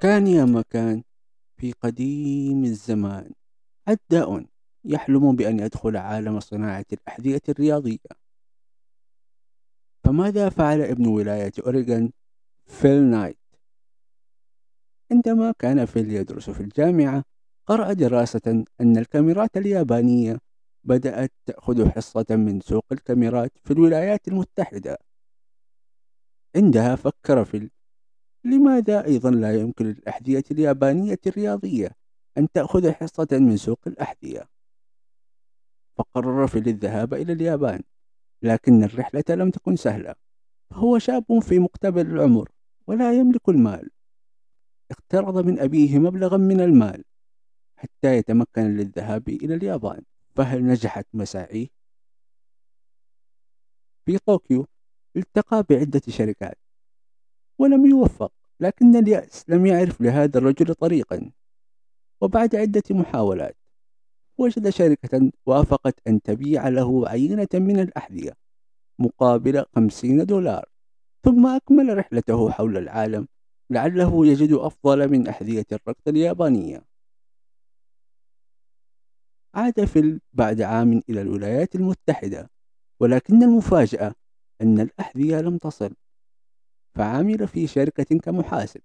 كان يا مكان في قديم الزمان. عداء يحلم بأن يدخل عالم صناعة الأحذية الرياضية. فماذا فعل ابن ولاية أوريغون فيل نايت؟ عندما كان فيل يدرس في الجامعة قرأ دراسة أن الكاميرات اليابانية بدأت تأخذ حصة من سوق الكاميرات في الولايات المتحدة. عندها فكر فيل لماذا أيضا لا يمكن للأحذية اليابانية الرياضية أن تأخذ حصة من سوق الأحذية؟ فقرر فيل الذهاب إلى اليابان لكن الرحلة لم تكن سهلة. فهو شاب في مقتبل العمر ولا يملك المال. اقترض من أبيه مبلغا من المال حتى يتمكن للذهاب إلى اليابان. فهل نجحت مساعيه؟ في طوكيو التقى بعدة شركات ولم يوفق لكن اليأس لم يعرف لهذا الرجل طريقا. وبعد عدة محاولات وجد شركة وافقت أن تبيع له عينة من الأحذية مقابل خمسين دولار ثم أكمل رحلته حول العالم لعله يجد أفضل من أحذية الركض اليابانية. عاد فيل بعد عام إلى الولايات المتحدة ولكن المفاجأة أن الأحذية لم تصل. فعمل في شركة كمحاسب.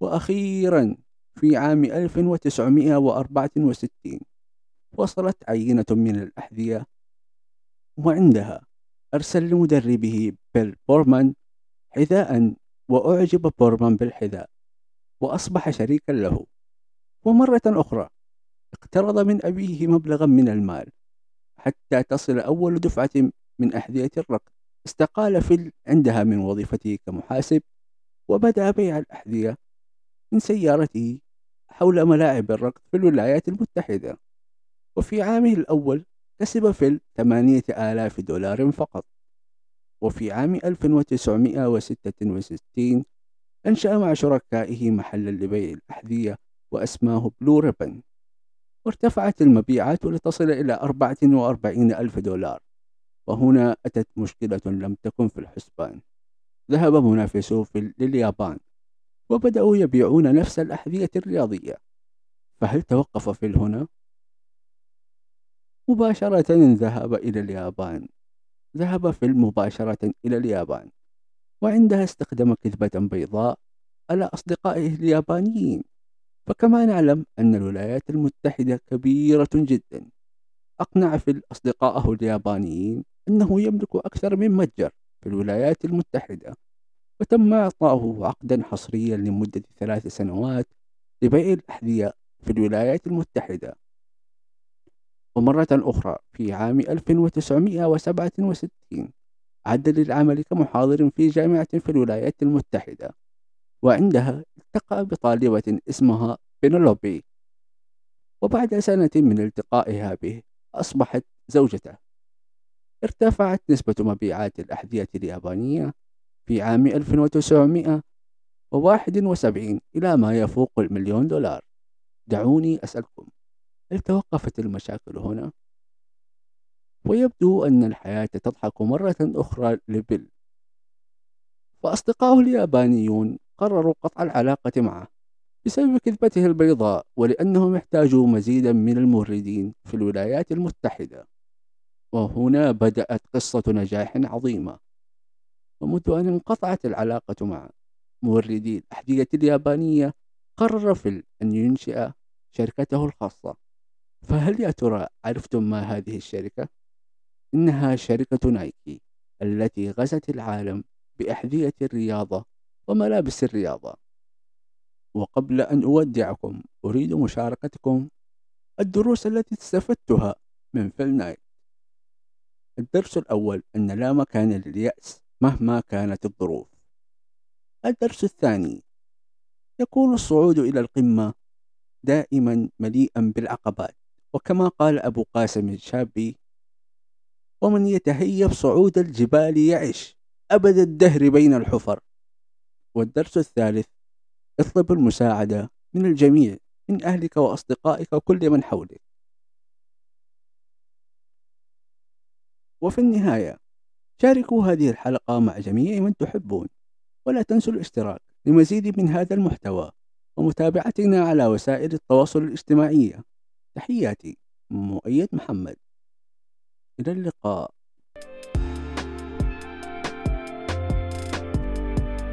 وأخيرا في عام 1964 وصلت عينة من الأحذية وعندها أرسل لمدربه بيل بورمان حذاء وأعجب بورمان بالحذاء وأصبح شريكا له. ومرة أخرى اقترض من أبيه مبلغا من المال حتى تصل أول دفعة من أحذية الركض. استقال فيل عندها من وظيفته كمحاسب وبدأ بيع الأحذية من سيارته حول ملاعب الركض في الولايات المتحدة. وفي عامه الأول كسب فيل ثمانية آلاف دولار فقط. وفي عام 1966 أنشأ مع شركائه محلا لبيع الأحذية وأسماه بلو ريبن وارتفعت المبيعات لتصل إلى 44 ألف دولار. وهنا أتت مشكلة لم تكن في الحسبان. ذهب منافسو في لليابان وبدأوا يبيعون نفس الأحذية الرياضية. فهل توقف فيل هنا؟ مباشرة ذهب إلى اليابان. ذهب فيل مباشرة إلى اليابان وعندها استخدم كذبة بيضاء على أصدقائه اليابانيين. فكما نعلم أن الولايات المتحدة كبيرة جدا. أقنع فيل أصدقائه اليابانيين أنه يملك أكثر من متجر في الولايات المتحدة وتم إعطاؤه عقدا حصريا لمدة ثلاث سنوات لبيع الأحذية في الولايات المتحدة. ومرة أخرى في عام 1967 عد للعمل كمحاضر في جامعة في الولايات المتحدة وعندها التقى بطالبة اسمها بينولوبي وبعد سنة من التقائها به أصبحت زوجته. ارتفعت نسبة مبيعات الأحذية اليابانية في عام 1971 إلى ما يفوق المليون دولار. دعوني أسألكم هل توقفت المشاكل هنا؟ ويبدو أن الحياة تضحك مرة أخرى لبيل. فأصدقائه اليابانيون قرروا قطع العلاقة معه بسبب كذبته البيضاء ولأنهم احتاجوا مزيدا من الموردين في الولايات المتحدة. وهنا بدأت قصة نجاح عظيمة. ومنذ أن انقطعت العلاقة مع موردي الأحذية اليابانية قرر فيل أن ينشئ شركته الخاصة. فهل يا ترى عرفتم ما هذه الشركة؟ إنها شركة نايكي التي غزت العالم بأحذية الرياضة وملابس الرياضة. وقبل أن أودعكم أريد مشاركتكم الدروس التي استفدتها من فيل نايت الدرس الأول أن لا مكان لليأس مهما كانت الظروف. الدرس الثاني يكون الصعود إلى القمة دائما مليئا بالعقبات وكما قال أبو قاسم الشابي ومن يتهيب صعود الجبال يعش أبد الدهر بين الحفر. والدرس الثالث اطلب المساعدة من الجميع من أهلك وأصدقائك وكل من حولك. وفي النهاية شاركوا هذه الحلقة مع جميع من تحبون ولا تنسوا الاشتراك لمزيد من هذا المحتوى ومتابعتنا على وسائل التواصل الاجتماعية. تحياتي مؤيد محمد. إلى اللقاء.